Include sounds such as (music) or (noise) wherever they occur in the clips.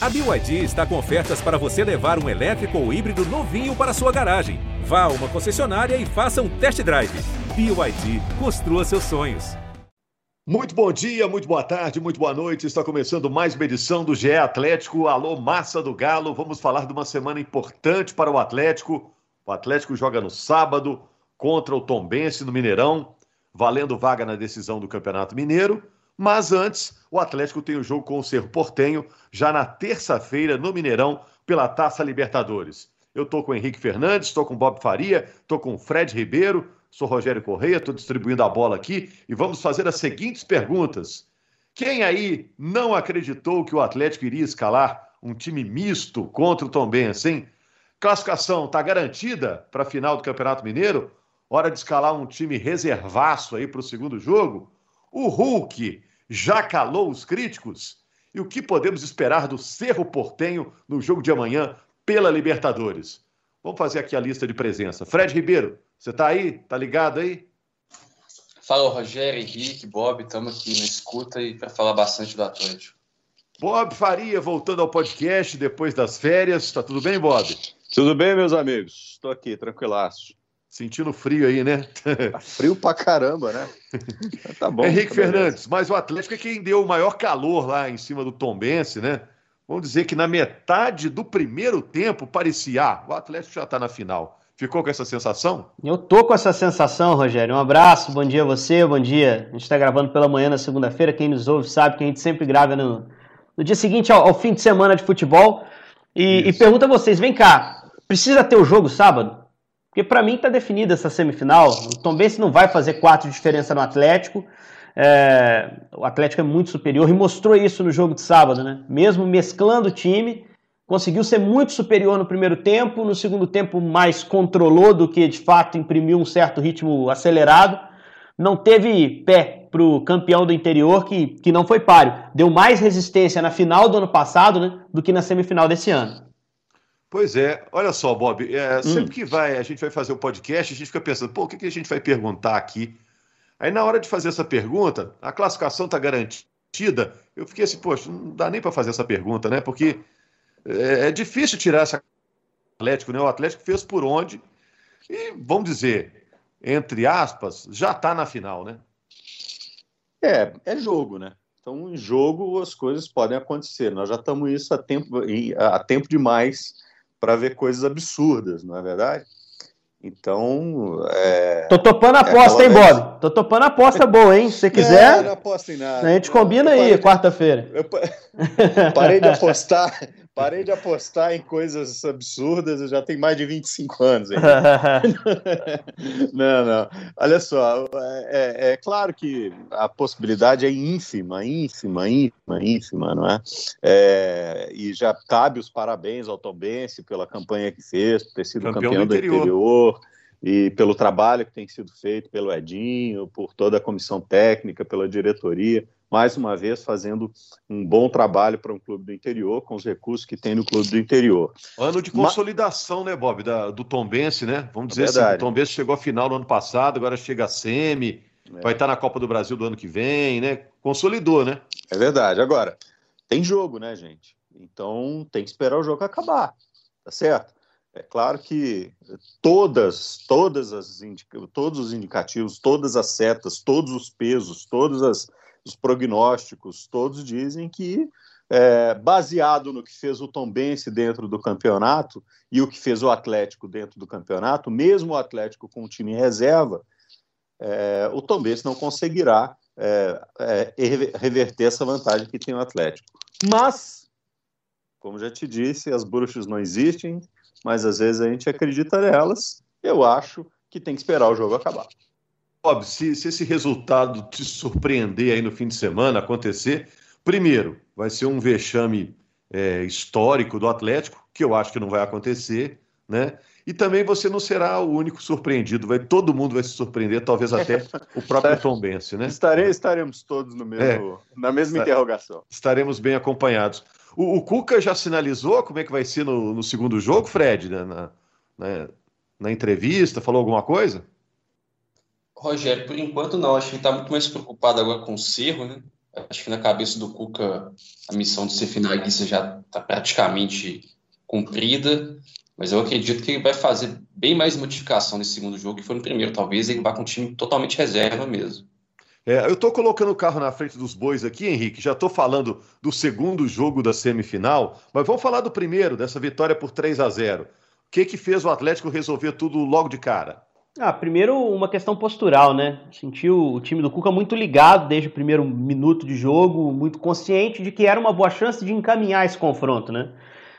A BYD está com ofertas para você levar um elétrico ou híbrido novinho para sua garagem. Vá a uma concessionária e faça um test drive. BYD, construa seus sonhos. Muito bom dia, muito boa tarde, muito boa noite. Está começando mais uma edição do GE Atlético. Alô, massa do Galo. Vamos falar de uma semana importante para o Atlético. O Atlético joga no sábado contra o Tombense no Mineirão, valendo vaga na decisão do Campeonato Mineiro. Mas antes, o Atlético tem o jogo com o Cerro Portenho, já na terça-feira, no Mineirão, pela Taça Libertadores. Eu estou com o Henrique Fernandes, estou com o Bob Faria, estou com o Fred Ribeiro, sou Rogério Correia, estou distribuindo a bola aqui e vamos fazer as seguintes perguntas. Quem aí não acreditou que o Atlético iria escalar um time misto contra o Tombense, hein? Classificação está garantida para a final do Campeonato Mineiro? Hora de escalar um time reservaço aí para o segundo jogo? O Hulk já calou os críticos? E o que podemos esperar do Cerro Portenho no jogo de amanhã pela Libertadores? Vamos fazer aqui a lista de presença. Fred Ribeiro, você está aí? Tá ligado aí? Fala, Rogério, Henrique, Bob, estamos aqui na escuta e para falar bastante do Atlético. Bob Faria, voltando ao podcast depois das férias. Tá tudo bem, Bob? Tudo bem, meus amigos? Estou aqui, tranquilaço. Sentindo frio aí, né? Tá frio pra caramba, né? (laughs) tá bom. Henrique tá Fernandes, mas o Atlético é quem deu o maior calor lá em cima do Tombense, né? Vamos dizer que na metade do primeiro tempo parecia, ah, o Atlético já tá na final. Ficou com essa sensação? Eu tô com essa sensação, Rogério. Um abraço, bom dia a você, bom dia. A gente está gravando pela manhã na segunda-feira. Quem nos ouve sabe que a gente sempre grava no, no dia seguinte ao, ao, fim de semana de futebol. E, e pergunta a vocês: vem cá, precisa ter o jogo sábado? Porque para mim está definida essa semifinal. O Tom Benz não vai fazer quatro de diferença no Atlético. É, o Atlético é muito superior e mostrou isso no jogo de sábado, né? Mesmo mesclando o time, conseguiu ser muito superior no primeiro tempo, no segundo tempo mais controlou do que de fato imprimiu um certo ritmo acelerado. Não teve pé para o campeão do interior, que, que não foi páreo. Deu mais resistência na final do ano passado né, do que na semifinal desse ano. Pois é, olha só, Bob, é, hum. sempre que vai, a gente vai fazer o podcast, a gente fica pensando, pô, o que, que a gente vai perguntar aqui? Aí na hora de fazer essa pergunta, a classificação está garantida. Eu fiquei assim, poxa, não dá nem para fazer essa pergunta, né? Porque é, é, difícil tirar essa Atlético, né? O Atlético fez por onde e vamos dizer, entre aspas, já está na final, né? É, é jogo, né? Então, em jogo as coisas podem acontecer. Nós já estamos isso há tempo, há tempo demais para ver coisas absurdas, não é verdade? Então. É, Tô topando a é aposta, é hein, Bob? Tô topando a aposta boa, hein? Se você (laughs) quiser. Não, não aposta em nada. A gente combina aí, quarta-feira. (laughs) Parei de apostar. Parei de apostar em coisas absurdas, eu já tenho mais de 25 anos. (laughs) não, não. Olha só, é, é, é, claro que a possibilidade é ínfima, ínfima, ínfima, ínfima, não é? é e já cabe os parabéns ao Tombense pela campanha que fez, por ter sido campeão, campeão do interior. interior e pelo trabalho que tem sido feito pelo Edinho, por toda a comissão técnica, pela diretoria mais uma vez fazendo um bom trabalho para um clube do interior, com os recursos que tem no clube do interior. Ano de consolidação, né, Bob, da, do Tombense, né? Vamos dizer é assim, o Tombense chegou à final no ano passado, agora chega a semi, é. vai estar na Copa do Brasil do ano que vem, né? Consolidou, né? É verdade. Agora, tem jogo, né, gente? Então tem que esperar o jogo acabar, tá certo? É claro que todas, todas as todos os indicativos, todas as setas, todos os pesos, todas as os prognósticos todos dizem que, é, baseado no que fez o Tombense dentro do campeonato e o que fez o Atlético dentro do campeonato, mesmo o Atlético com o time em reserva, é, o Tombense não conseguirá é, é reverter essa vantagem que tem o Atlético. Mas, como já te disse, as bruxas não existem, mas às vezes a gente acredita nelas. Eu acho que tem que esperar o jogo acabar. Bob, se, se esse resultado te surpreender aí no fim de semana, acontecer, primeiro, vai ser um vexame é, histórico do Atlético, que eu acho que não vai acontecer, né? E também você não será o único surpreendido, vai, todo mundo vai se surpreender, talvez até o próprio Tom Bense, né? Estare, estaremos todos no mesmo, é, na mesma interrogação. Estaremos bem acompanhados. O, o, Cuca já sinalizou como é que vai ser no, no segundo jogo, Fred, né? na, na, na entrevista, falou alguma coisa? Rogério, por enquanto não. Acho que ele está muito mais preocupado agora com o Cerro, né? Acho que na cabeça do Cuca a missão de ser finalista já está praticamente cumprida, mas eu acredito que ele vai fazer bem mais modificação nesse segundo jogo que foi no primeiro. Talvez ele vá com um time totalmente reserva mesmo. É, eu estou colocando o carro na frente dos bois aqui, Henrique. Já estou falando do segundo jogo da semifinal, mas vamos falar do primeiro, dessa vitória por 3 a 0 O que, que fez o Atlético resolver tudo logo de cara? Ah, primeiro uma questão postural, né? Sentiu o time do Cuca muito ligado desde o primeiro minuto de jogo, muito consciente de que era uma boa chance de encaminhar esse confronto, né?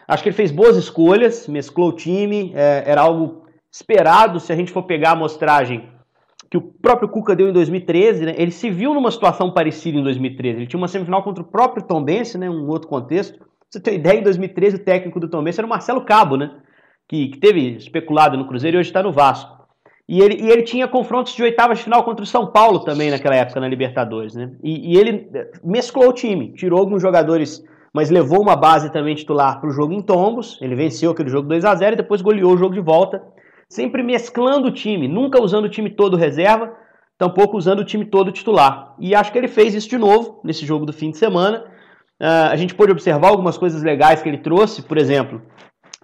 Acho que ele fez boas escolhas, mesclou o time, é, era algo esperado se a gente for pegar a amostragem que o próprio Cuca deu em 2013, né? Ele se viu numa situação parecida em 2013. Ele tinha uma semifinal contra o próprio Tom Bense, né? Um outro contexto. Pra você ter ideia, em 2013 o técnico do Tom Bense era o Marcelo Cabo, né? Que, que teve especulado no Cruzeiro e hoje está no Vasco. E ele, e ele tinha confrontos de oitavas de final contra o São Paulo também naquela época na Libertadores, né? E, e ele eh, mesclou o time, tirou alguns jogadores, mas levou uma base também titular para o jogo em tombos. Ele venceu aquele jogo 2 a 0 e depois goleou o jogo de volta sempre mesclando o time, nunca usando o time todo reserva, tampouco usando o time todo titular. E acho que ele fez isso de novo nesse jogo do fim de semana. Uh, a gente pôde observar algumas coisas legais que ele trouxe, por exemplo,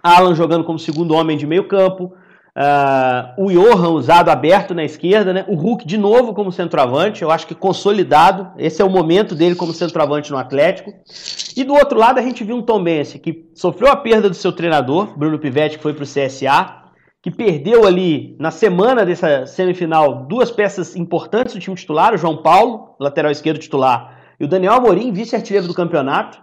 Alan jogando como segundo homem de meio campo, uh, o Johan usado aberto na esquerda, né? o Hulk de novo como centroavante, eu acho que consolidado, esse é o momento dele como centroavante no Atlético. E do outro lado a gente viu um Tom Bense que sofreu a perda do seu treinador, Bruno Pivetti, que foi para o CSA, que perdeu ali na semana dessa semifinal duas peças importantes do time titular, o João Paulo, lateral esquerdo titular, e o Daniel Amorim, vice-artilheiro do campeonato,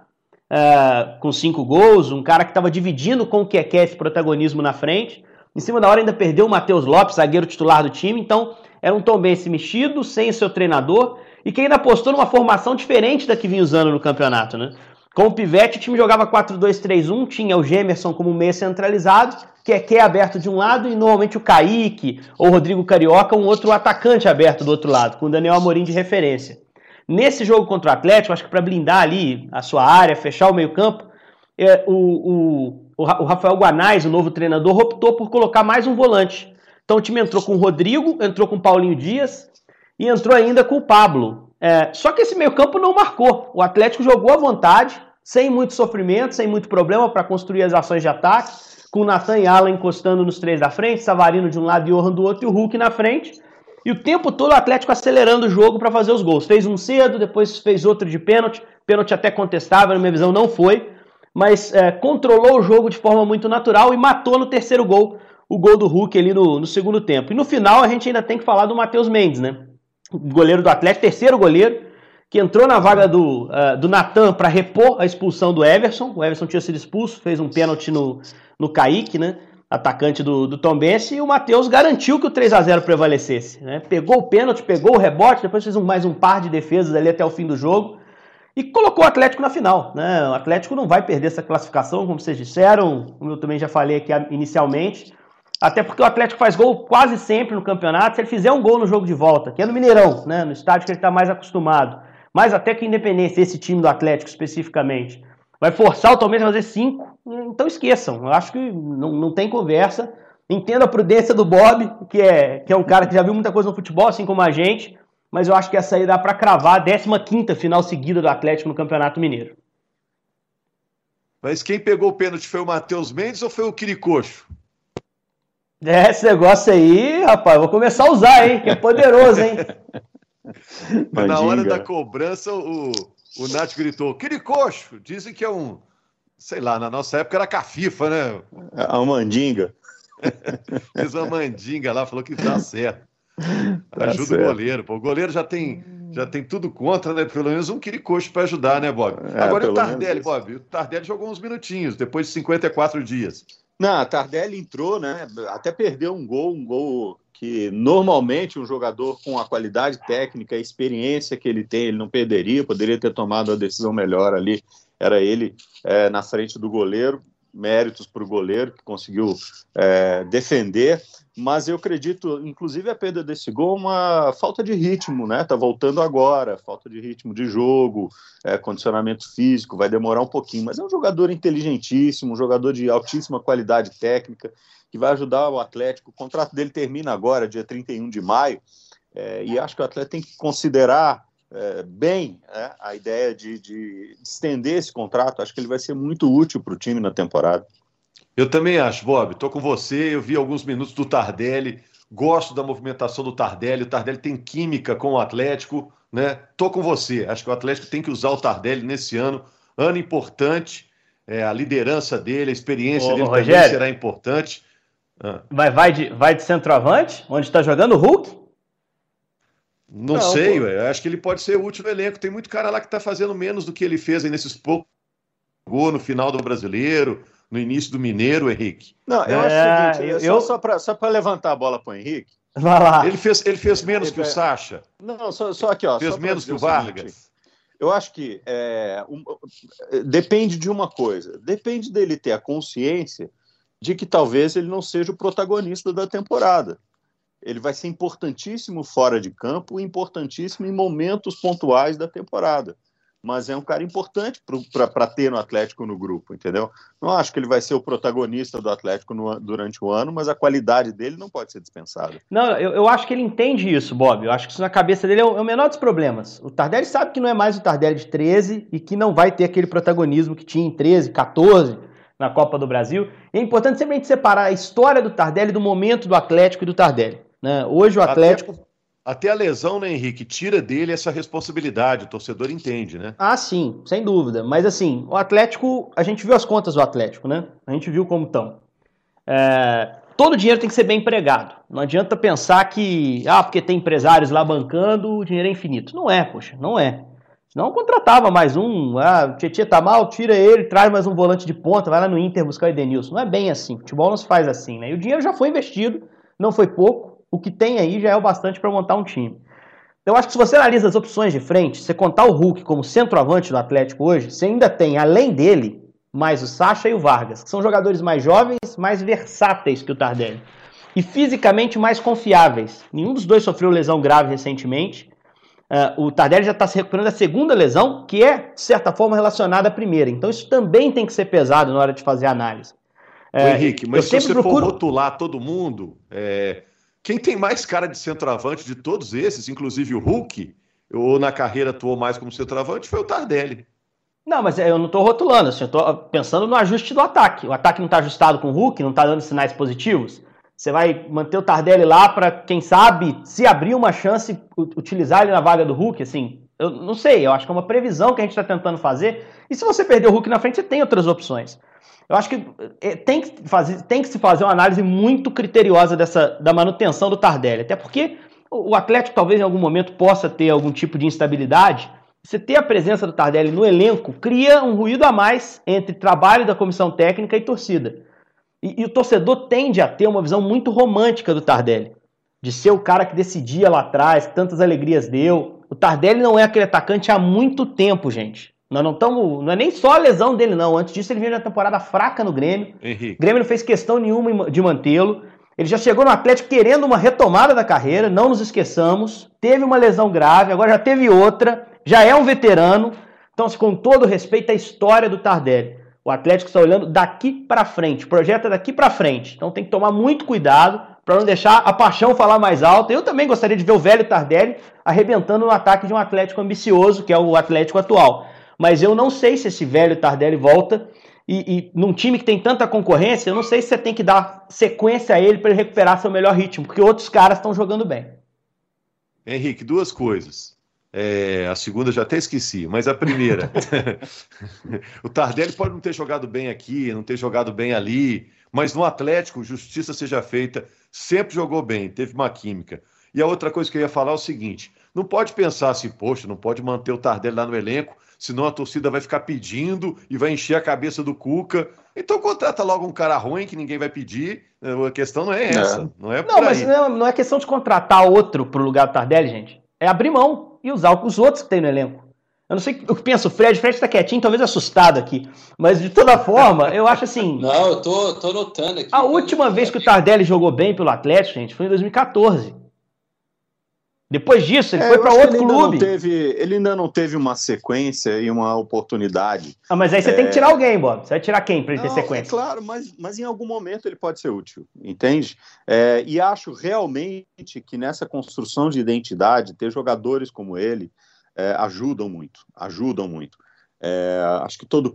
uh, com cinco gols, um cara que estava dividindo com o Keké esse protagonismo na frente. Em cima da hora ainda perdeu o Matheus Lopes, zagueiro titular do time, então era um Tom Bense mexido, sem o seu treinador, e que ainda apostou numa formação diferente da que vinha usando no campeonato, né? Com o Pivete, o time jogava 4-2-3-1, tinha o Gemerson como meia centralizado, que é, que é aberto de um lado, e normalmente o Kaique ou o Rodrigo Carioca, um outro atacante aberto do outro lado, com o Daniel Amorim de referência. Nesse jogo contra o Atlético, acho que para blindar ali a sua área, fechar o meio-campo, é, o, o, o Rafael Guanais, o novo treinador, optou por colocar mais um volante. Então o time entrou com o Rodrigo, entrou com o Paulinho Dias e entrou ainda com o Pablo. É, só que esse meio-campo não marcou. O Atlético jogou à vontade, sem muito sofrimento, sem muito problema para construir as ações de ataque, com o Nathan e Alan encostando nos três da frente, Savarino de um lado e Johan do outro e o Hulk na frente. E o tempo todo o Atlético acelerando o jogo para fazer os gols. Fez um cedo, depois fez outro de pênalti. Pênalti até contestável, na minha visão não foi. Mas é, controlou o jogo de forma muito natural e matou no terceiro gol o gol do Hulk ali no, no segundo tempo. E no final a gente ainda tem que falar do Matheus Mendes, né? goleiro do Atlético, terceiro goleiro, que entrou na vaga do, uh, do Natan para repor a expulsão do Everson. O Everson tinha sido expulso, fez um pênalti no, no Kaique, né? Atacante do, do Tom Bense, e o Matheus garantiu que o 3 a 0 prevalecesse. Né? Pegou o pênalti, pegou o rebote, depois fez um, mais um par de defesas ali até o fim do jogo e colocou o Atlético na final. Né? O Atlético não vai perder essa classificação, como vocês disseram, como eu também já falei aqui inicialmente. Até porque o Atlético faz gol quase sempre no campeonato. Se ele fizer um gol no jogo de volta, que é no Mineirão, né, no estádio que ele está mais acostumado, mas até que Independência, esse time do Atlético especificamente, vai forçar o Palmeiras a fazer cinco, então esqueçam. Eu acho que não, não tem conversa. Entendo a prudência do Bob, que é, que é um cara que já viu muita coisa no futebol, assim como a gente, mas eu acho que essa aí dá para cravar a 15 final seguida do Atlético no Campeonato Mineiro. Mas quem pegou o pênalti foi o Matheus Mendes ou foi o Quiricocho? É, esse negócio aí, rapaz, vou começar a usar, hein? Que é poderoso, hein? (laughs) Na hora da cobrança, o, o Nath gritou: Quiricocho! Dizem que é um. Sei lá, na nossa época era cafifa, né? A mandinga. (laughs) Fez uma mandinga lá, falou que dá certo. (laughs) Tá Ajuda certo. o goleiro. Pô. O goleiro já tem, já tem tudo contra, né? Pelo menos um quiricocho para ajudar, né, Bob? É, Agora o Tardelli, Bob. O Tardelli jogou uns minutinhos, depois de 54 dias. Não, a Tardelli entrou, né? Até perdeu um gol, um gol que normalmente um jogador com a qualidade técnica, a experiência que ele tem, ele não perderia, poderia ter tomado a decisão melhor ali. Era ele é, na frente do goleiro, méritos para o goleiro que conseguiu é, defender mas eu acredito, inclusive a perda desse gol, uma falta de ritmo, né? Tá voltando agora, falta de ritmo de jogo, é, condicionamento físico, vai demorar um pouquinho, mas é um jogador inteligentíssimo, um jogador de altíssima qualidade técnica, que vai ajudar o Atlético. O contrato dele termina agora, dia 31 de maio, é, e acho que o Atlético tem que considerar é, bem né, a ideia de, de, estender esse contrato. Acho que ele vai ser muito útil para o time na temporada. Eu também acho, Bob. Estou com você. Eu vi alguns minutos do Tardelli. Gosto da movimentação do Tardelli. O Tardelli tem química com o Atlético. Né? Tô com você. Acho que o Atlético tem que usar o Tardelli nesse ano. Ano importante. É, a liderança dele, a experiência Ô, dele Rogério, também será importante. Ah. Vai, vai, de, vai de centroavante, onde está jogando o Hulk? Não, não sei, ué. acho que ele pode ser útil no elenco. Tem muito cara lá que está fazendo menos do que ele fez aí nesses poucos gol no final do Brasileiro, no início do Mineiro, Henrique. Não, eu é, acho o seguinte, eu, só, só para levantar a bola para o Henrique. Vai lá. Ele fez, ele fez menos que o Sacha. Não, só, só aqui, ó. Fez menos que o Vargas. eu acho que é, um, depende de uma coisa. Depende dele ter a consciência de que talvez ele não seja o protagonista da temporada ele vai ser importantíssimo fora de campo, importantíssimo em momentos pontuais da temporada. Mas é um cara importante para ter no Atlético no grupo, entendeu? Não acho que ele vai ser o protagonista do Atlético no, durante o ano, mas a qualidade dele não pode ser dispensada. Não, eu, eu, acho que ele entende isso, Bob. Eu acho que isso na cabeça dele é o, é o menor dos problemas. O Tardelli sabe que não é mais o Tardelli de 13 e que não vai ter aquele protagonismo que tinha em 13, 14 na Copa do Brasil. E é importante sempre a gente separar a história do Tardelli do momento do Atlético e do Tardelli. Né? Hoje o Atlético. Até, até, a lesão, né, Henrique? Tira dele essa responsabilidade, o torcedor entende, né? Ah, sim, sem dúvida. Mas assim, o Atlético, a gente viu as contas do Atlético, né? A gente viu como estão. É, todo dinheiro tem que ser bem empregado. Não adianta pensar que, ah, porque tem empresários lá bancando, o dinheiro é infinito. Não é, poxa, não é. Senão contratava mais um, ah, o Tietchan tá mal, tira ele, traz mais um volante de ponta, vai lá no Inter buscar o Edenilson. Não é bem assim, futebol não se faz assim, né? E o dinheiro já foi investido, não foi pouco, o que tem aí já é o bastante para montar um time. Então, eu acho que se você analisa as opções de frente, você contar o Hulk como centroavante do Atlético hoje, você ainda tem, além dele, mais o Sacha e o Vargas, que são jogadores mais jovens, mais versáteis que o Tardelli. E fisicamente mais confiáveis. Nenhum dos dois sofreu lesão grave recentemente. Uh, o Tardelli já está se recuperando da segunda lesão, que é, de certa forma, relacionada à primeira. Então, isso também tem que ser pesado na hora de fazer a análise. Ô, Henrique, mas se você procuro... for rotular todo mundo, é, quem tem mais cara de centroavante de todos esses, inclusive o Hulk, ou na carreira atuou mais como centroavante, foi o Tardelli. Não, mas eu não estou rotulando, assim, eu estou pensando no ajuste do ataque. O ataque não está ajustado com o Hulk, não está dando sinais positivos. Você vai manter o Tardelli lá para, quem sabe, se abrir uma chance, utilizar ele na vaga do Hulk, assim. Eu não sei, eu acho que é uma previsão que a gente está tentando fazer. E se você perder o Hulk na frente, você tem outras opções. Eu acho que é, tem que, fazer, tem que se fazer uma análise muito criteriosa dessa, da manutenção do Tardelli. Até porque o Atlético talvez em algum momento possa ter algum tipo de instabilidade. Você ter a presença do Tardelli no elenco cria um ruído a mais entre trabalho da comissão técnica e torcida. E, e o torcedor tende a ter uma visão muito romântica do Tardelli. De ser o cara que decidia lá atrás, que tantas alegrias deu. O Tardelli não é aquele atacante há muito tempo, gente. Nós não estamos. Não é nem só a lesão dele, não. Antes disso, ele vinha na temporada fraca no Grêmio. Henrique. O Grêmio não fez questão nenhuma de mantê-lo. Ele já chegou no Atlético querendo uma retomada da carreira, não nos esqueçamos. Teve uma lesão grave, agora já teve outra. Já é um veterano. Então, com todo respeito à história do Tardelli, o Atlético está olhando daqui para frente, projeta daqui para frente. Então, tem que tomar muito cuidado para não deixar a paixão falar mais alto. Eu também gostaria de ver o velho Tardelli arrebentando no ataque de um Atlético ambicioso, que é o Atlético atual mas eu não sei se esse velho Tardelli volta. E, e, num time que tem tanta concorrência, eu não sei se você tem que dar sequência a ele para ele recuperar seu melhor ritmo, porque outros caras estão jogando bem. Henrique, duas coisas. É, a segunda já até esqueci, mas a primeira. (laughs) (laughs) o Tardelli pode não ter jogado bem aqui, não ter jogado bem ali, mas no Atlético, justiça seja feita, sempre jogou bem, teve uma química. E a outra coisa que eu ia falar é o seguinte: não pode pensar assim, poxa, não pode manter o Tardelli lá no elenco, senão a torcida vai ficar pedindo e vai encher a cabeça do Cuca. Então contrata logo um cara ruim que ninguém vai pedir. A questão não é essa. É. Não é Não, mas não, não, é questão de contratar outro pro lugar do Tardelli, gente. É abrir mão e usar os outros que tem no elenco. Eu não sei o que pensa o Fred. O Fred tá quietinho, talvez assustado aqui. Mas de toda forma, eu acho assim. (laughs) Não, eu tô, tô notando aqui. A última vez que o Tardelli jogou bem pelo Atlético, gente, foi em 2014. Depois disso, ele é, foi para outro ele clube. Teve, ele ainda não teve uma sequência e uma oportunidade. Ah, mas aí você é... tem que tirar alguém, Bob. Você vai tirar quem para ele ter sequência? É claro, mas, mas em algum momento ele pode ser útil, entende? É, e acho realmente que nessa construção de identidade, ter jogadores como ele é, ajudam muito, ajudam muito. É, acho que todo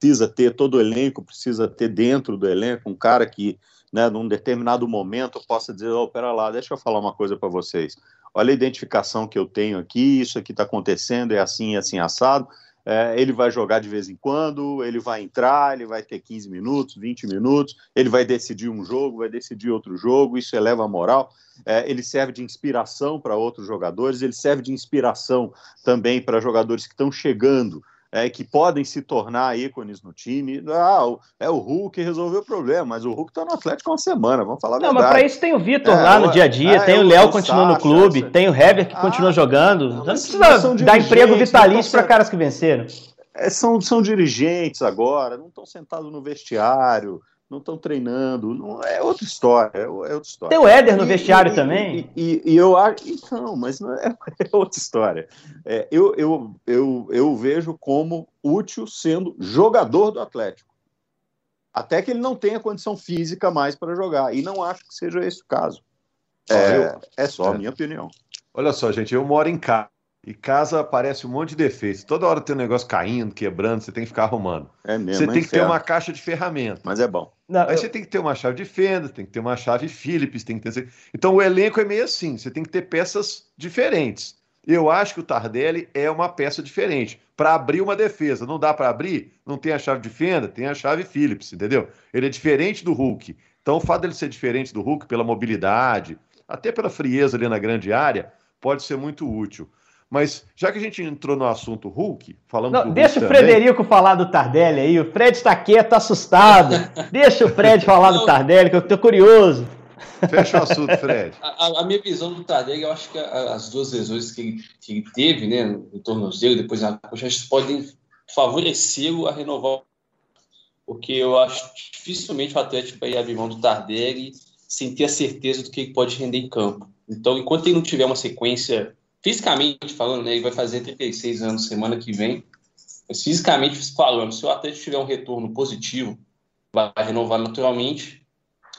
precisa ter, todo elenco precisa ter dentro do elenco um cara que, né, num determinado momento, possa dizer, oh, pera lá, deixa eu falar uma coisa para vocês. Olha a identificação que eu tenho aqui, isso aqui está acontecendo, é assim, assim, assado. É, ele vai jogar de vez em quando, ele vai entrar, ele vai ter 15 minutos, 20 minutos, ele vai decidir um jogo, vai decidir outro jogo, isso eleva a moral. É, ele serve de inspiração para outros jogadores, ele serve de inspiração também para jogadores que estão chegando é, que podem se tornar ícones no time. Ah, é o Hulk que resolveu o problema, mas o Hulk está no Atlético há uma semana, vamos falar a Não, mas para isso tem o Vitor é, lá no dia a dia, é, tem o Léo continuando no clube, tem o Heber que ah, continua jogando. Não, não precisa dar emprego vitalício para caras que venceram. É, são, são dirigentes agora, não estão sentados no vestiário, não estão treinando, não, é outra história, é, outra história. Tem o Éder no e, vestiário e, também? E, e, eu acho, então, mas não é, (laughs) é outra história. É, eu, eu, eu, eu vejo como útil sendo jogador do Atlético. Até que ele não tenha condição física mais para jogar. E não acho que seja esse o caso. É, é só a é. minha opinião. Olha só, gente, eu moro em casa. E casa aparece um monte de defeitos. Toda hora tem um negócio caindo, quebrando, você tem que ficar arrumando. É mesmo. Você é tem que ter uma caixa de ferramentas. Mas é bom. Não, Aí eu... você tem que ter uma chave de fenda, tem que ter uma chave Philips, tem que ter. Então o elenco é meio assim, você tem que ter peças diferentes. Eu acho que o Tardelli é uma peça diferente. Para abrir uma defesa, não dá para abrir? Não tem a chave de fenda, tem a chave Philips, entendeu? Ele é diferente do Hulk. Então o fato dele ser diferente do Hulk pela mobilidade, até pela frieza ali na grande área, pode ser muito útil. Mas já que a gente entrou no assunto Hulk, falando Não, do Deixa Hulk o Frederico também... falar do Tardelli aí. O Fred está quieto, assustado. deixa o Fred (laughs) falar do Tardelli, que eu estou curioso. Fecha o assunto, Fred. (laughs) A, a, minha visão do Tardelli, eu acho que as duas lesões que ele, que ele teve, né, no tornozelo, depois na coxa, podem favorecê-lo a renovar. Porque eu acho dificilmente o Atlético vai abrir mão do Tardelli sem ter a certeza do que ele pode render em campo. Então, enquanto ele não tiver uma sequência fisicamente falando, né, ele vai fazer 36 anos semana que vem, mas fisicamente falando, se o Atlético tiver um retorno positivo, vai renovar naturalmente.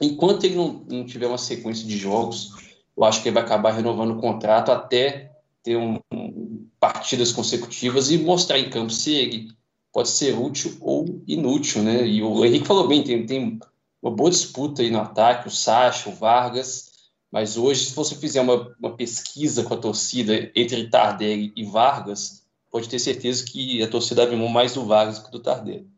Enquanto ele não, não tiver uma sequência de jogos, eu acho que ele vai acabar renovando o contrato até ter um, um, partidas consecutivas e mostrar em campo se ele pode ser útil ou inútil, né? E o Henrique falou bem, tem, tem uma boa disputa aí no ataque, o Sacha, o Vargas, mas hoje, se você fizer uma, uma pesquisa com a torcida entre Tardelli e Vargas, pode ter certeza que a torcida abre mão mais do Vargas que do Tardelli.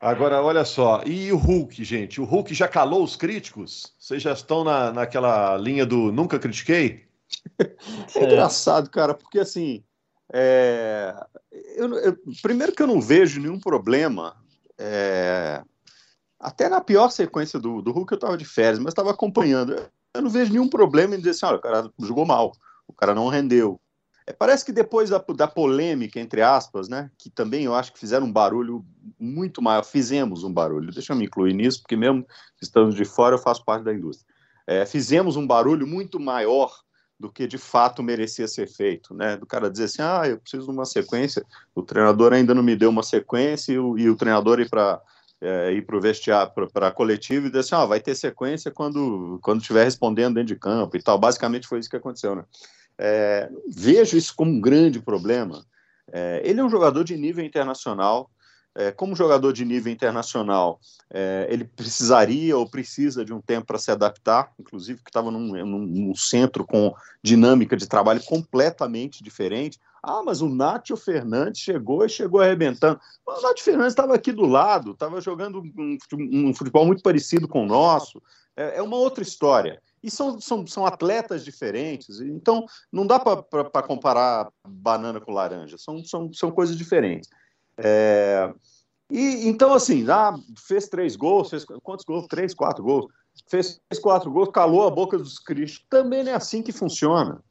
Agora, olha só, e o Hulk, gente? O Hulk já calou os críticos? Vocês já estão na, naquela linha do nunca critiquei? É engraçado, cara, porque assim, é... eu, eu, primeiro que eu não vejo nenhum problema, é... até na pior sequência do, do Hulk eu estava de férias, mas estava acompanhando eu não vejo nenhum problema em dizer assim, olha, o cara jogou mal, o cara não rendeu. É, parece que depois da, da, polêmica, entre aspas, né, que também eu acho que fizeram um barulho muito maior, fizemos um barulho, deixa eu me incluir nisso, porque mesmo estando de fora eu faço parte da indústria. É, fizemos um barulho muito maior do que de fato merecia ser feito, né? Do cara dizer assim, ah, eu preciso de uma sequência, o treinador ainda não me deu uma sequência e o, e o treinador ir para é, ir para o vestiário, para a coletiva e dizer assim, ah, vai ter sequência quando quando estiver respondendo dentro de campo e tal. Basicamente foi isso que aconteceu, né? É, vejo isso como um grande problema. É, ele é um jogador de nível internacional. É, como jogador de nível internacional, é, ele precisaria ou precisa de um tempo para se adaptar, inclusive que estava num, num, centro com dinâmica de trabalho completamente diferente. Ah, mas o Nátio Fernandes chegou e chegou arrebentando. O Nátio Fernandes estava aqui do lado, estava jogando um, um, futebol muito parecido com o nosso. É, é uma outra história. E são, são, são atletas diferentes, então não dá para comparar banana com laranja, são, são, são coisas diferentes. É, e então, assim, ah, fez três gols, fez quantos gols? Três, quatro gols. Fez quatro gols, calou a boca dos cristos. Também não é assim que funciona.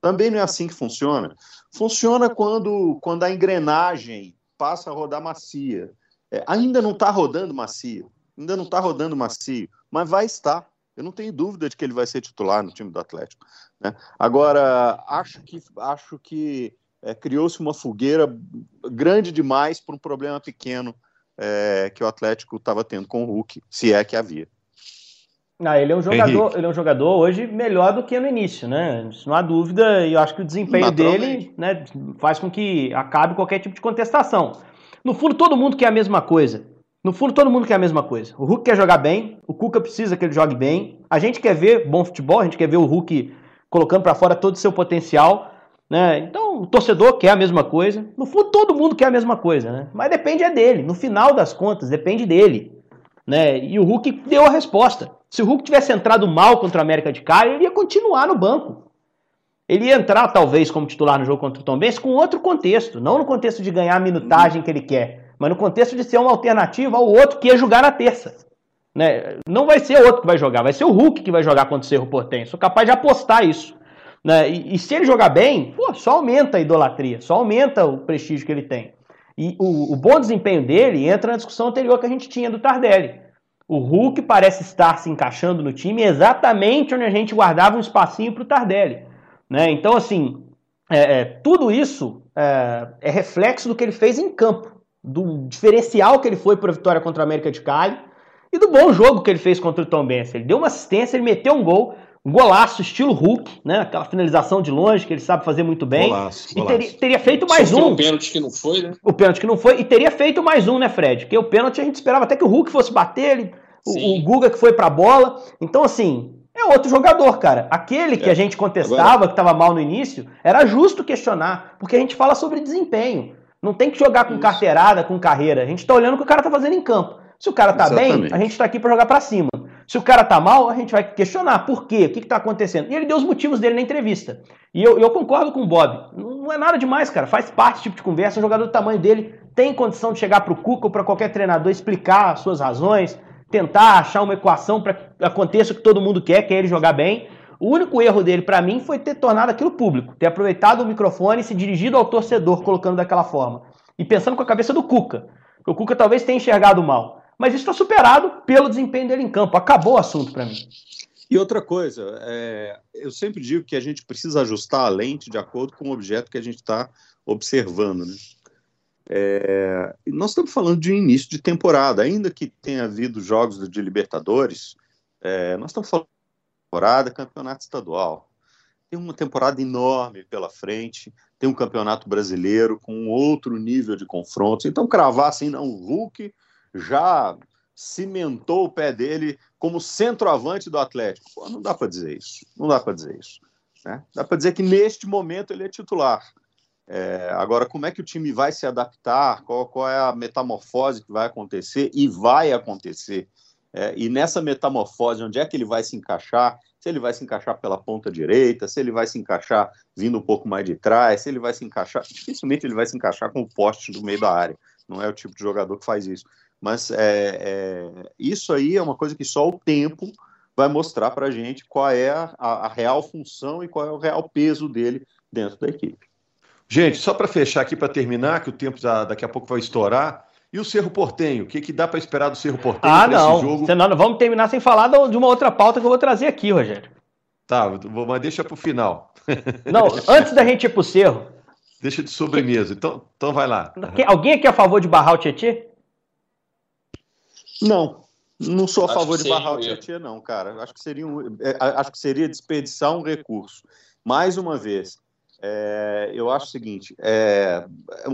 Também não é assim que funciona. Funciona quando, quando a engrenagem passa a rodar macia. É, ainda não está rodando macio, ainda não está rodando macio, mas vai estar. Eu não tenho dúvida de que ele vai ser titular no time do Atlético. Né? Agora, acho que, acho que é, criou-se uma fogueira grande demais por um problema pequeno é, que o Atlético estava tendo com o Hulk, se é que havia. Ah, ele é um jogador, ele é um jogador hoje melhor do que no início, né? Isso não há dúvida, e eu acho que o desempenho dele né, faz com que acabe qualquer tipo de contestação. No fundo, todo mundo quer a mesma coisa. No fundo, todo mundo quer a mesma coisa. O Hulk quer jogar bem, o Cuca precisa que ele jogue bem. A gente quer ver bom futebol, a gente quer ver o Hulk colocando para fora todo o seu potencial. Né? Então, o torcedor quer a mesma coisa. No fundo, todo mundo quer a mesma coisa, né? Mas depende é dele. No final das contas, depende dele. Né? E o Hulk deu a resposta. Se o Hulk tivesse entrado mal contra o América de Cali, ele ia continuar no banco. Ele ia entrar, talvez, como titular no jogo contra o Tom Benz, com outro contexto. Não no contexto de ganhar a minutagem que ele quer, mas no contexto de ser uma alternativa ao outro que ia jogar na terça. Né? Não vai ser outro que vai jogar, vai ser o Hulk que vai jogar contra o Cerro Portenho. Sou capaz de apostar isso. Né? E, e, se ele jogar bem, pô, só aumenta a idolatria, só aumenta o prestígio que ele tem. E o, o, bom desempenho dele entra na discussão anterior que a gente tinha do Tardelli. O Hulk parece estar se encaixando no time exatamente onde a gente guardava um espacinho para o Tardelli. Né? Então, assim, é, é, tudo isso é, é, reflexo do que ele fez em campo, do diferencial que ele foi para a vitória contra a América de Cali e do bom jogo que ele fez contra o Tom Benz. Ele deu uma assistência, ele meteu um gol um golaço, estilo Hulk, né? Aquela finalização de longe que ele sabe fazer muito bem. Golaço, golaço. E teria, teria, feito mais Só um. O pênalti que não foi, né? O pênalti que não foi. E teria feito mais um, né, Fred? Porque o pênalti a gente esperava até que o Hulk fosse bater, ele, o, o, Guga que foi pra bola. Então, assim, é outro jogador, cara. Aquele que é. a gente contestava, Agora... que estava mal no início, era justo questionar, porque a gente fala sobre desempenho. Não tem que jogar com Isso. carteirada, com carreira. A gente tá olhando o que o cara tá fazendo em campo. Se o cara tá Exatamente. bem, a gente tá aqui para jogar para cima. Se o cara tá mal, a gente vai questionar por quê, o que, que tá acontecendo. E ele deu os motivos dele na entrevista. E eu, eu concordo com o Bob. Não é nada demais, cara. Faz parte desse tipo de conversa. Um jogador do tamanho dele tem condição de chegar pro Cuca ou para qualquer treinador explicar as suas razões, tentar achar uma equação para que aconteça o que todo mundo quer, que é ele jogar bem. O único erro dele, para mim, foi ter tornado aquilo público, ter aproveitado o microfone e se dirigido ao torcedor, colocando daquela forma. E pensando com a cabeça do Cuca. O Cuca talvez tenha enxergado mal. Mas isso está superado pelo desempenho dele em campo. Acabou o assunto para mim. E outra coisa, é, eu sempre digo que a gente precisa ajustar a lente de acordo com o objeto que a gente está observando. Né? É, nós estamos falando de início de temporada, ainda que tenha havido jogos de Libertadores, é, nós estamos falando de temporada, campeonato estadual. Tem uma temporada enorme pela frente, tem um campeonato brasileiro com outro nível de confrontos. Então, cravar assim, não, o Hulk já cimentou o pé dele como centroavante do Atlético. Pô, não dá para dizer isso. Não dá para dizer isso. Né? Dá para dizer que neste momento ele é titular. É, agora, como é que o time vai se adaptar? Qual, qual, é a metamorfose que vai acontecer? E vai acontecer. É, e nessa metamorfose, onde é que ele vai se encaixar? Se ele vai se encaixar pela ponta direita, se ele vai se encaixar vindo um pouco mais de trás, se ele vai se encaixar. Dificilmente ele vai se encaixar com o poste do meio da área. Não é o tipo de jogador que faz isso. Mas é, é, isso aí é uma coisa que só o tempo vai mostrar para a gente qual é a, a, real função e qual é o real peso dele dentro da equipe. Gente, só para fechar aqui, para terminar, que o tempo já, daqui a pouco vai estourar. E o Cerro Portenho? O que, que dá para esperar do Cerro Portenho ah, não. jogo? Não, vamos terminar sem falar de uma outra pauta que eu vou trazer aqui, Rogério. Tá, mas deixa para o final. Não, antes da gente ir para o Cerro. Deixa de sobremesa. Então, então vai lá. Alguém aqui é a favor de barrar o Tietê? Não, não sou a acho favor de barrar o Tietchan, não, cara. Acho que seria, um, é, acho que seria desperdiçar um recurso. Mais uma vez, é, eu acho o seguinte: é,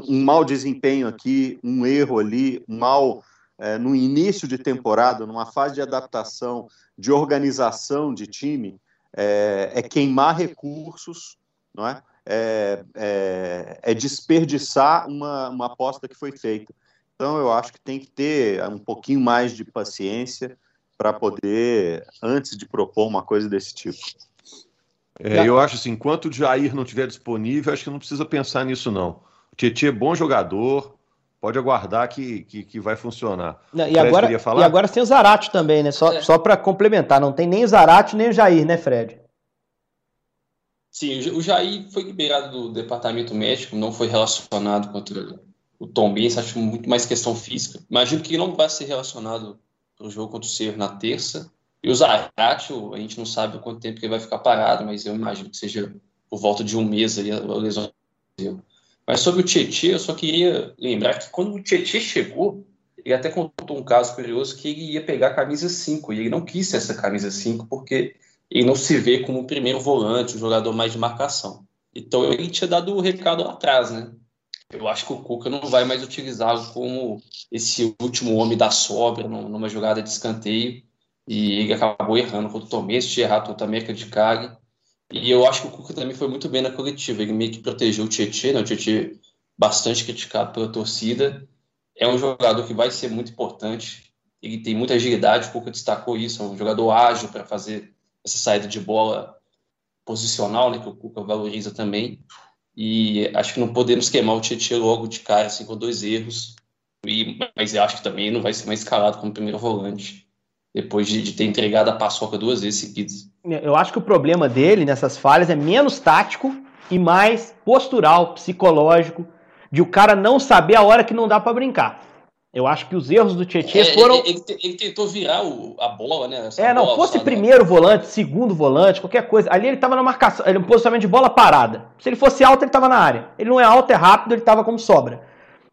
um mau desempenho aqui, um erro ali, um mal é, no início de temporada, numa fase de adaptação, de organização de time, é, é queimar recursos, não é? É, é, é desperdiçar uma, uma aposta que foi feita. Então, eu acho que tem que ter um pouquinho mais de paciência para poder, antes de propor uma coisa desse tipo. É, eu acho assim, enquanto o Jair não estiver disponível, acho que não precisa pensar nisso, não. O Tietchan é bom jogador, pode aguardar que, que, que vai funcionar. Não, e, agora, e agora tem o Zarate também, né? Só, é. só para complementar, não tem nem o Zarate nem o Jair, né, Fred? Sim, o Jair foi liberado do departamento médico, não foi relacionado contra o Tom Benz, acho muito mais questão física. Imagino que não vai ser relacionado para o jogo contra o Cerro na terça. E o Zarate, a gente não sabe quanto tempo que ele vai ficar parado, mas eu imagino que seja por volta de um mês ali a lesão. Mas sobre o Tietchan, eu só queria lembrar que quando o Tietchan chegou, ele até contou um caso curioso que ele ia pegar a camisa 5, e ele não quis essa camisa 5 porque ele não se vê como o primeiro volante, o jogador mais de marcação. Então ele tinha dado o recado lá atrás, né? Eu acho que o Cuca não vai mais utilizá-lo como esse último homem da sobra numa jogada de escanteio. E ele acabou errando contra o Tomés, tinha errado contra a América de Cali. E eu acho que o Cuca também foi muito bem na coletiva. Ele meio que protegeu o Tietchan, né? o Tietchan bastante criticado pela torcida. É um jogador que vai ser muito importante. Ele tem muita agilidade, o Cuca destacou isso. É um jogador ágil para fazer essa saída de bola posicional, né, que o Cuca valoriza também. E acho que não podemos queimar o Tietchan logo de cara, assim, com dois erros. E, mas eu acho que também não vai ser mais escalado como primeiro volante, depois de, ter entregado a paçoca duas vezes seguidas. Eu acho que o problema dele nessas falhas é menos tático e mais postural, psicológico, de o cara não saber a hora que não dá para brincar. Eu acho que os erros do Tietchan é, foram. Ele, ele, ele, tentou virar o, a bola, né? Essa é, não, fosse primeiro volante, segundo volante, qualquer coisa. Ali ele estava na marcação, ele um posicionamento de bola parada. Se ele fosse alto, ele estava na área. Ele não é alto, é rápido, ele estava como sobra.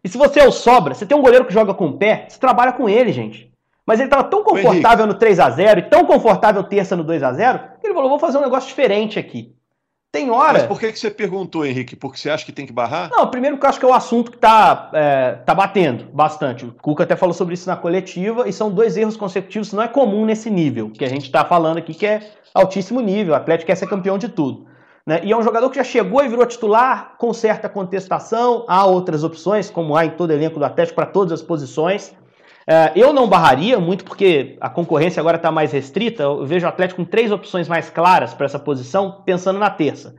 E se você é o sobra, você tem um goleiro que joga com o pé, você trabalha com ele, gente. Mas ele estava tão confortável no 3 a 0 e tão confortável terça no 2 a 0 que ele falou: vou fazer um negócio diferente aqui. Tem hora. Mas por que, que você perguntou, Henrique? Porque você acha que tem que barrar? Não, primeiro que eu acho que é o assunto que está é, tá batendo bastante. O Cuca até falou sobre isso na coletiva, e são dois erros consecutivos, não é comum nesse nível, que a gente está falando aqui, que é altíssimo nível. O Atlético quer ser campeão de tudo. Né? E é um jogador que já chegou e virou titular com certa contestação. Há outras opções, como há em todo elenco do Atlético, para todas as posições. É, eu não barraria muito porque a concorrência agora está mais restrita. Eu vejo o Atlético com três opções mais claras para essa posição, pensando na terça.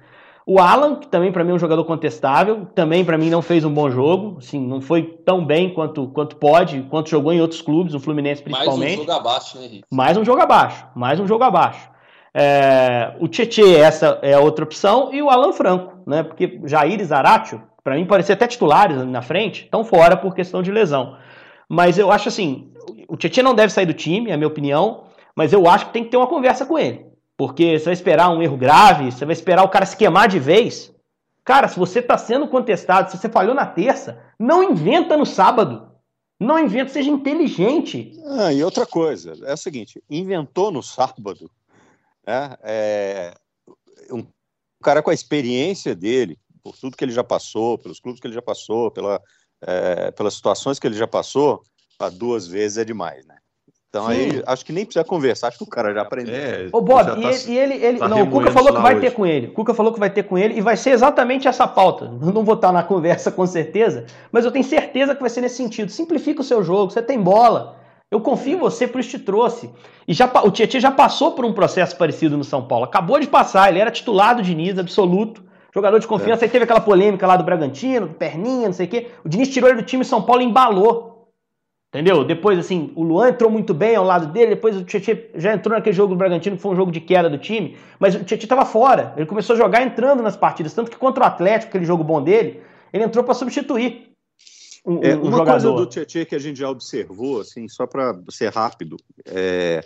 O Alan, que também para mim é um jogador contestável, também para mim não fez um bom jogo, assim, não foi tão bem quanto, quanto pode, quanto jogou em outros clubes, no Fluminense principalmente. Mais um jogo abaixo, né, Henrique? Mais um jogo abaixo, mais um jogo abaixo. É, o Tietê, essa é a outra opção, e o Alan Franco, né? Porque Jair e Zaratio, para mim, parecia até titulares na frente, estão fora por questão de lesão. Mas eu acho assim, o Tietchan não deve sair do time, é a minha opinião, mas eu acho que tem que ter uma conversa com ele. Porque você vai esperar um erro grave, você vai esperar o cara se queimar de vez. Cara, se você está sendo contestado, se você falhou na terça, não inventa no sábado. Não inventa, seja inteligente. Ah, e outra coisa, é o seguinte, inventou no sábado, né, é, um cara com a experiência dele, por tudo que ele já passou, pelos clubes que ele já passou, pela, é, pelas situações que ele já passou, duas vezes é demais, né? Então Sim. aí acho que nem precisa conversar, acho que o cara já aprendeu. É, Ô Bob, tá, e, ele, ele tá não, o Cuca falou que vai hoje. ter com ele. O Cuca falou que vai ter com ele e vai ser exatamente essa pauta. Eu (laughs) não vou estar na conversa com certeza, mas eu tenho certeza que vai ser nesse sentido. Simplifica o seu jogo, você tem bola. Eu confio em você, por isso te trouxe. E já, o Tietchan já passou por um processo parecido no São Paulo. Acabou de passar, ele era titular do Diniz, absoluto jogador de confiança. É. Aí teve aquela polêmica lá do Bragantino, do Perninha, não sei o quê. O Diniz tirou ele do time São Paulo embalou. Entendeu? Depois, assim, o Luan entrou muito bem ao lado dele, depois o Tietchan já entrou naquele jogo do Bragantino, que foi um jogo de queda do time, mas o Tietchan estava fora. Ele começou a jogar entrando nas partidas, tanto que contra o Atlético, aquele jogo bom dele, ele entrou para substituir. Um, é, um uma jogador. coisa do Tietchan que a gente já observou, assim, só para ser rápido, é,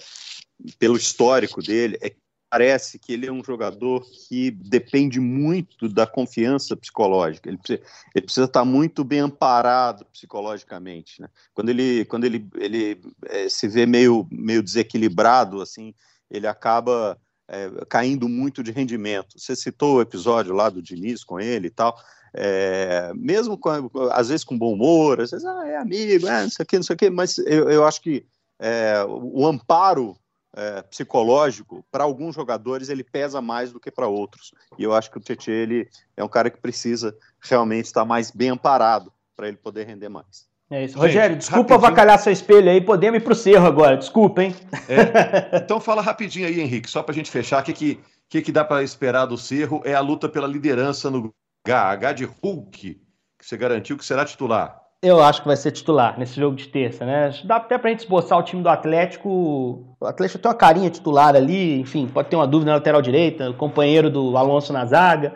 pelo histórico dele, é parece que ele é um jogador que depende muito da confiança psicológica. Ele precisa, ele precisa estar muito bem amparado psicologicamente. Né? Quando ele, quando ele, ele é, se vê meio, meio desequilibrado, assim, ele acaba é, caindo muito de rendimento. Você citou o episódio lá do Diniz com ele e tal. É, mesmo com, às vezes com bom humor, às vezes ah, é amigo, é, não sei o que, não sei o que, mas eu, eu acho que é, o amparo é, psicológico, para alguns jogadores ele pesa mais do que para outros. E eu acho que o Tietchan ele é um cara que precisa realmente estar mais bem amparado para ele poder render mais. É isso. Gente, Rogério, desculpa rapidinho. avacalhar seu espelho aí, podemos ir para o cerro agora, desculpa, hein? É. Então fala rapidinho aí, Henrique, só para a gente fechar, o que, que, que, que dá para esperar do cerro é a luta pela liderança no H, H de Hulk, que você garantiu que será titular. Eu acho que vai ser titular nesse jogo de terça, né? Dá até pra gente esboçar o time do Atlético. O Atlético tem uma carinha titular ali, enfim, pode ter uma dúvida na lateral direita, companheiro do Alonso na zaga.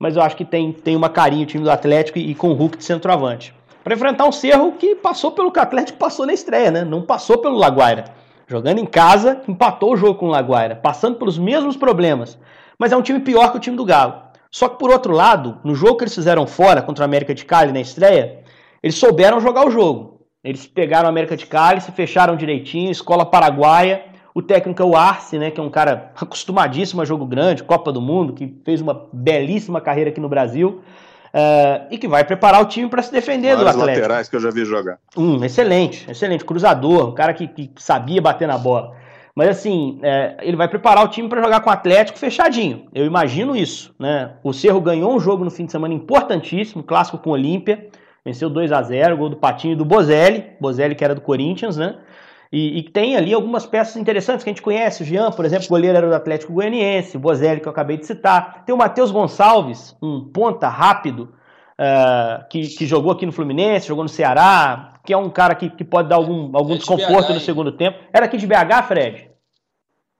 Mas eu acho que tem, tem uma carinha o time do Atlético e, e com o Hulk de centroavante. Para enfrentar um Cerro que passou pelo que o Atlético passou na estreia, né? Não passou pelo Laguaira. Jogando em casa, empatou o jogo com o Laguaira, passando pelos mesmos problemas. Mas é um time pior que o time do Galo. Só que por outro lado, no jogo que eles fizeram fora contra o América de Cali na estreia, eles souberam jogar o jogo. Eles pegaram a América de Cali, se fecharam direitinho, escola paraguaia. O técnico é o Arce, né, que é um cara (laughs) acostumadíssimo a jogo grande, Copa do Mundo, que fez uma belíssima carreira aqui no Brasil. Uh, e que vai preparar o time para se defender Vários do Atlético. laterais que eu já vi jogar. Um, excelente, excelente. Cruzador, um cara que, que sabia bater na bola. Mas assim, é, ele vai preparar o time para jogar com o Atlético fechadinho. Eu imagino isso. Né? O Cerro ganhou um jogo no fim de semana importantíssimo, clássico com o Olímpia. Venceu 2 a 0 gol do Patinho e do Bozelli. Bozelli que era do Corinthians, né? E, e, tem ali algumas peças interessantes que a gente conhece. O Jean, por exemplo, goleiro era do Atlético Goianiense. O Bozelli, que eu acabei de citar. Tem o Matheus Gonçalves, um ponta rápido, uh, que, que, jogou aqui no Fluminense, jogou no Ceará, que é um cara que, que pode dar algum, algum é desconforto BH, no segundo tempo. Era aqui de BH, Fred?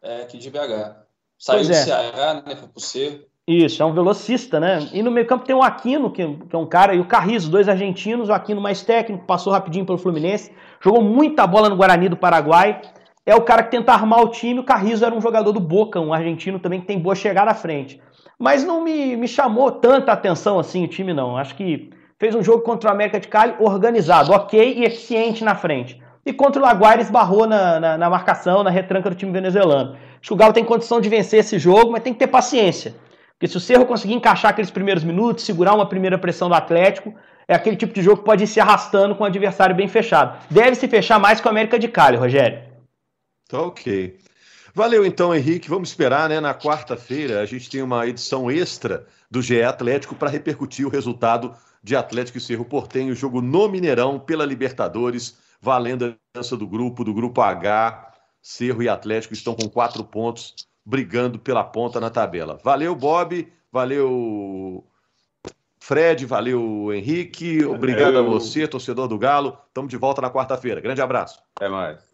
É, aqui de BH. Saiu do é. Ceará, né, foi pro Cerro. Isso, é um velocista, né? E no meio campo tem o Aquino, que, que é um cara, e o Carrizo, dois argentinos, o Aquino mais técnico, passou rapidinho pelo Fluminense, jogou muita bola no Guarani do Paraguai. É o cara que tenta armar o time. O Carrizo era um jogador do Boca, um argentino também que tem boa chegada à frente. Mas não me, me chamou tanta atenção assim o time, não. Acho que fez um jogo contra o América de Cali organizado, ok e eficiente na frente. E contra o Laguaira esbarrou na, na, na marcação, na retranca do time venezuelano. Acho que o Galo tem condição de vencer esse jogo, mas tem que ter paciência. Porque se o Cerro conseguir encaixar aqueles primeiros minutos, segurar uma primeira pressão do Atlético, é aquele tipo de jogo que pode ir se arrastando com o adversário bem fechado. Deve se fechar mais com o América de Cali, Rogério. Tá ok. Valeu então, Henrique. Vamos esperar, né? Na quarta-feira a gente tem uma edição extra do GE Atlético para repercutir o resultado de Atlético e Cerro Portenho, jogo no Mineirão pela Libertadores valendo a liderança do grupo, do grupo H. Cerro e Atlético estão com quatro pontos, brigando pela ponta na tabela. Valeu, Bob. Valeu, Fred. Valeu, Henrique. Obrigado valeu. a você, torcedor do Galo. Estamos de volta na quarta-feira. Grande abraço. Até mais.